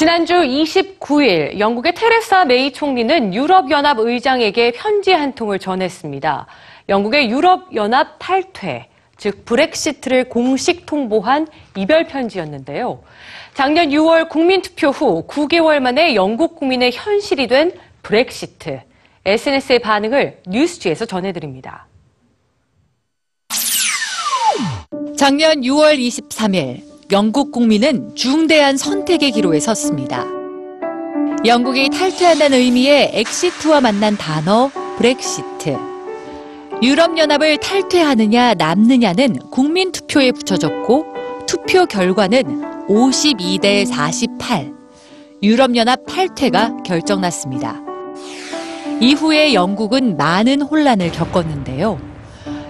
지난주 29일 영국의 테레사 메이 총리는 유럽연합 의장에게 편지 한 통을 전했습니다. 영국의 유럽연합 탈퇴, 즉 브렉시트를 공식 통보한 이별 편지였는데요. 작년 6월 국민투표 후 9개월 만에 영국 국민의 현실이 된 브렉시트. SNS의 반응을 뉴스지에서 전해드립니다. 작년 6월 23일 영국 국민은 중대한 선택의 기로에 섰습니다. 영국이 탈퇴한다는 의미의 exit와 만난 단어 브렉시트. 유럽연합을 탈퇴하느냐 남느냐는 국민 투표에 붙여졌고 투표 결과는 52대 48. 유럽연합 탈퇴가 결정났습니다. 이후에 영국은 많은 혼란을 겪었는데요.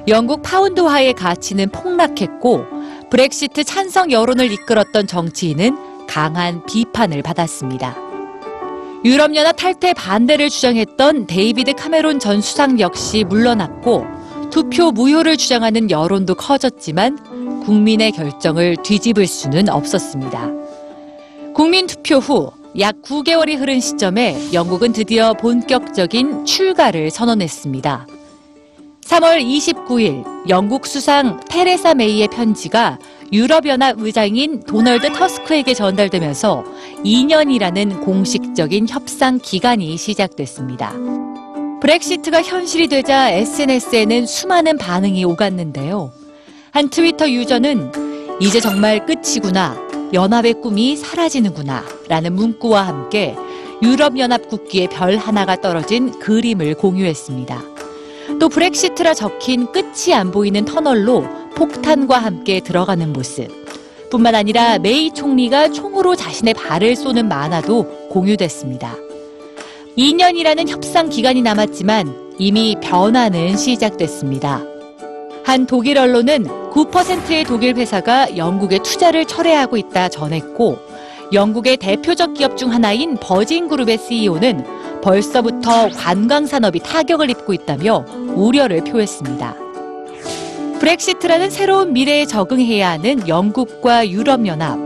영국 파운드화의 가치는 폭락했고 브렉시트 찬성 여론을 이끌었던 정치인은 강한 비판을 받았습니다. 유럽연합 탈퇴 반대를 주장했던 데이비드 카메론 전 수상 역시 물러났고 투표 무효를 주장하는 여론도 커졌지만 국민의 결정을 뒤집을 수는 없었습니다. 국민 투표 후 약 9개월이 흐른 시점에 영국은 드디어 본격적인 출가를 선언했습니다. 3월 29일 영국 수상 테레사 메이의 편지가 유럽연합 의장인 도널드 터스크에게 전달되면서 2년이라는 공식적인 협상 기간이 시작됐습니다. 브렉시트가 현실이 되자 SNS에는 수많은 반응이 오갔는데요. 한 트위터 유저는 이제 정말 끝이구나. 연합의 꿈이 사라지는구나. 라는 문구와 함께 유럽연합 국기에 별 하나가 떨어진 그림을 공유했습니다. 또 브렉시트라 적힌 끝이 안 보이는 터널로 폭탄과 함께 들어가는 모습. 뿐만 아니라 메이 총리가 총으로 자신의 발을 쏘는 만화도 공유됐습니다. 2년이라는 협상 기간이 남았지만 이미 변화는 시작됐습니다. 한 독일 언론은 9%의 독일 회사가 영국에 투자를 철회하고 있다 전했고 영국의 대표적 기업 중 하나인 버진 그룹의 CEO는 벌써부터 관광 산업이 타격을 입고 있다며 우려를 표했습니다. 브렉시트라는 새로운 미래에 적응해야 하는 영국과 유럽연합.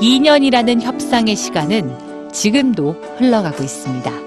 2년이라는 협상의 시간은 지금도 흘러가고 있습니다.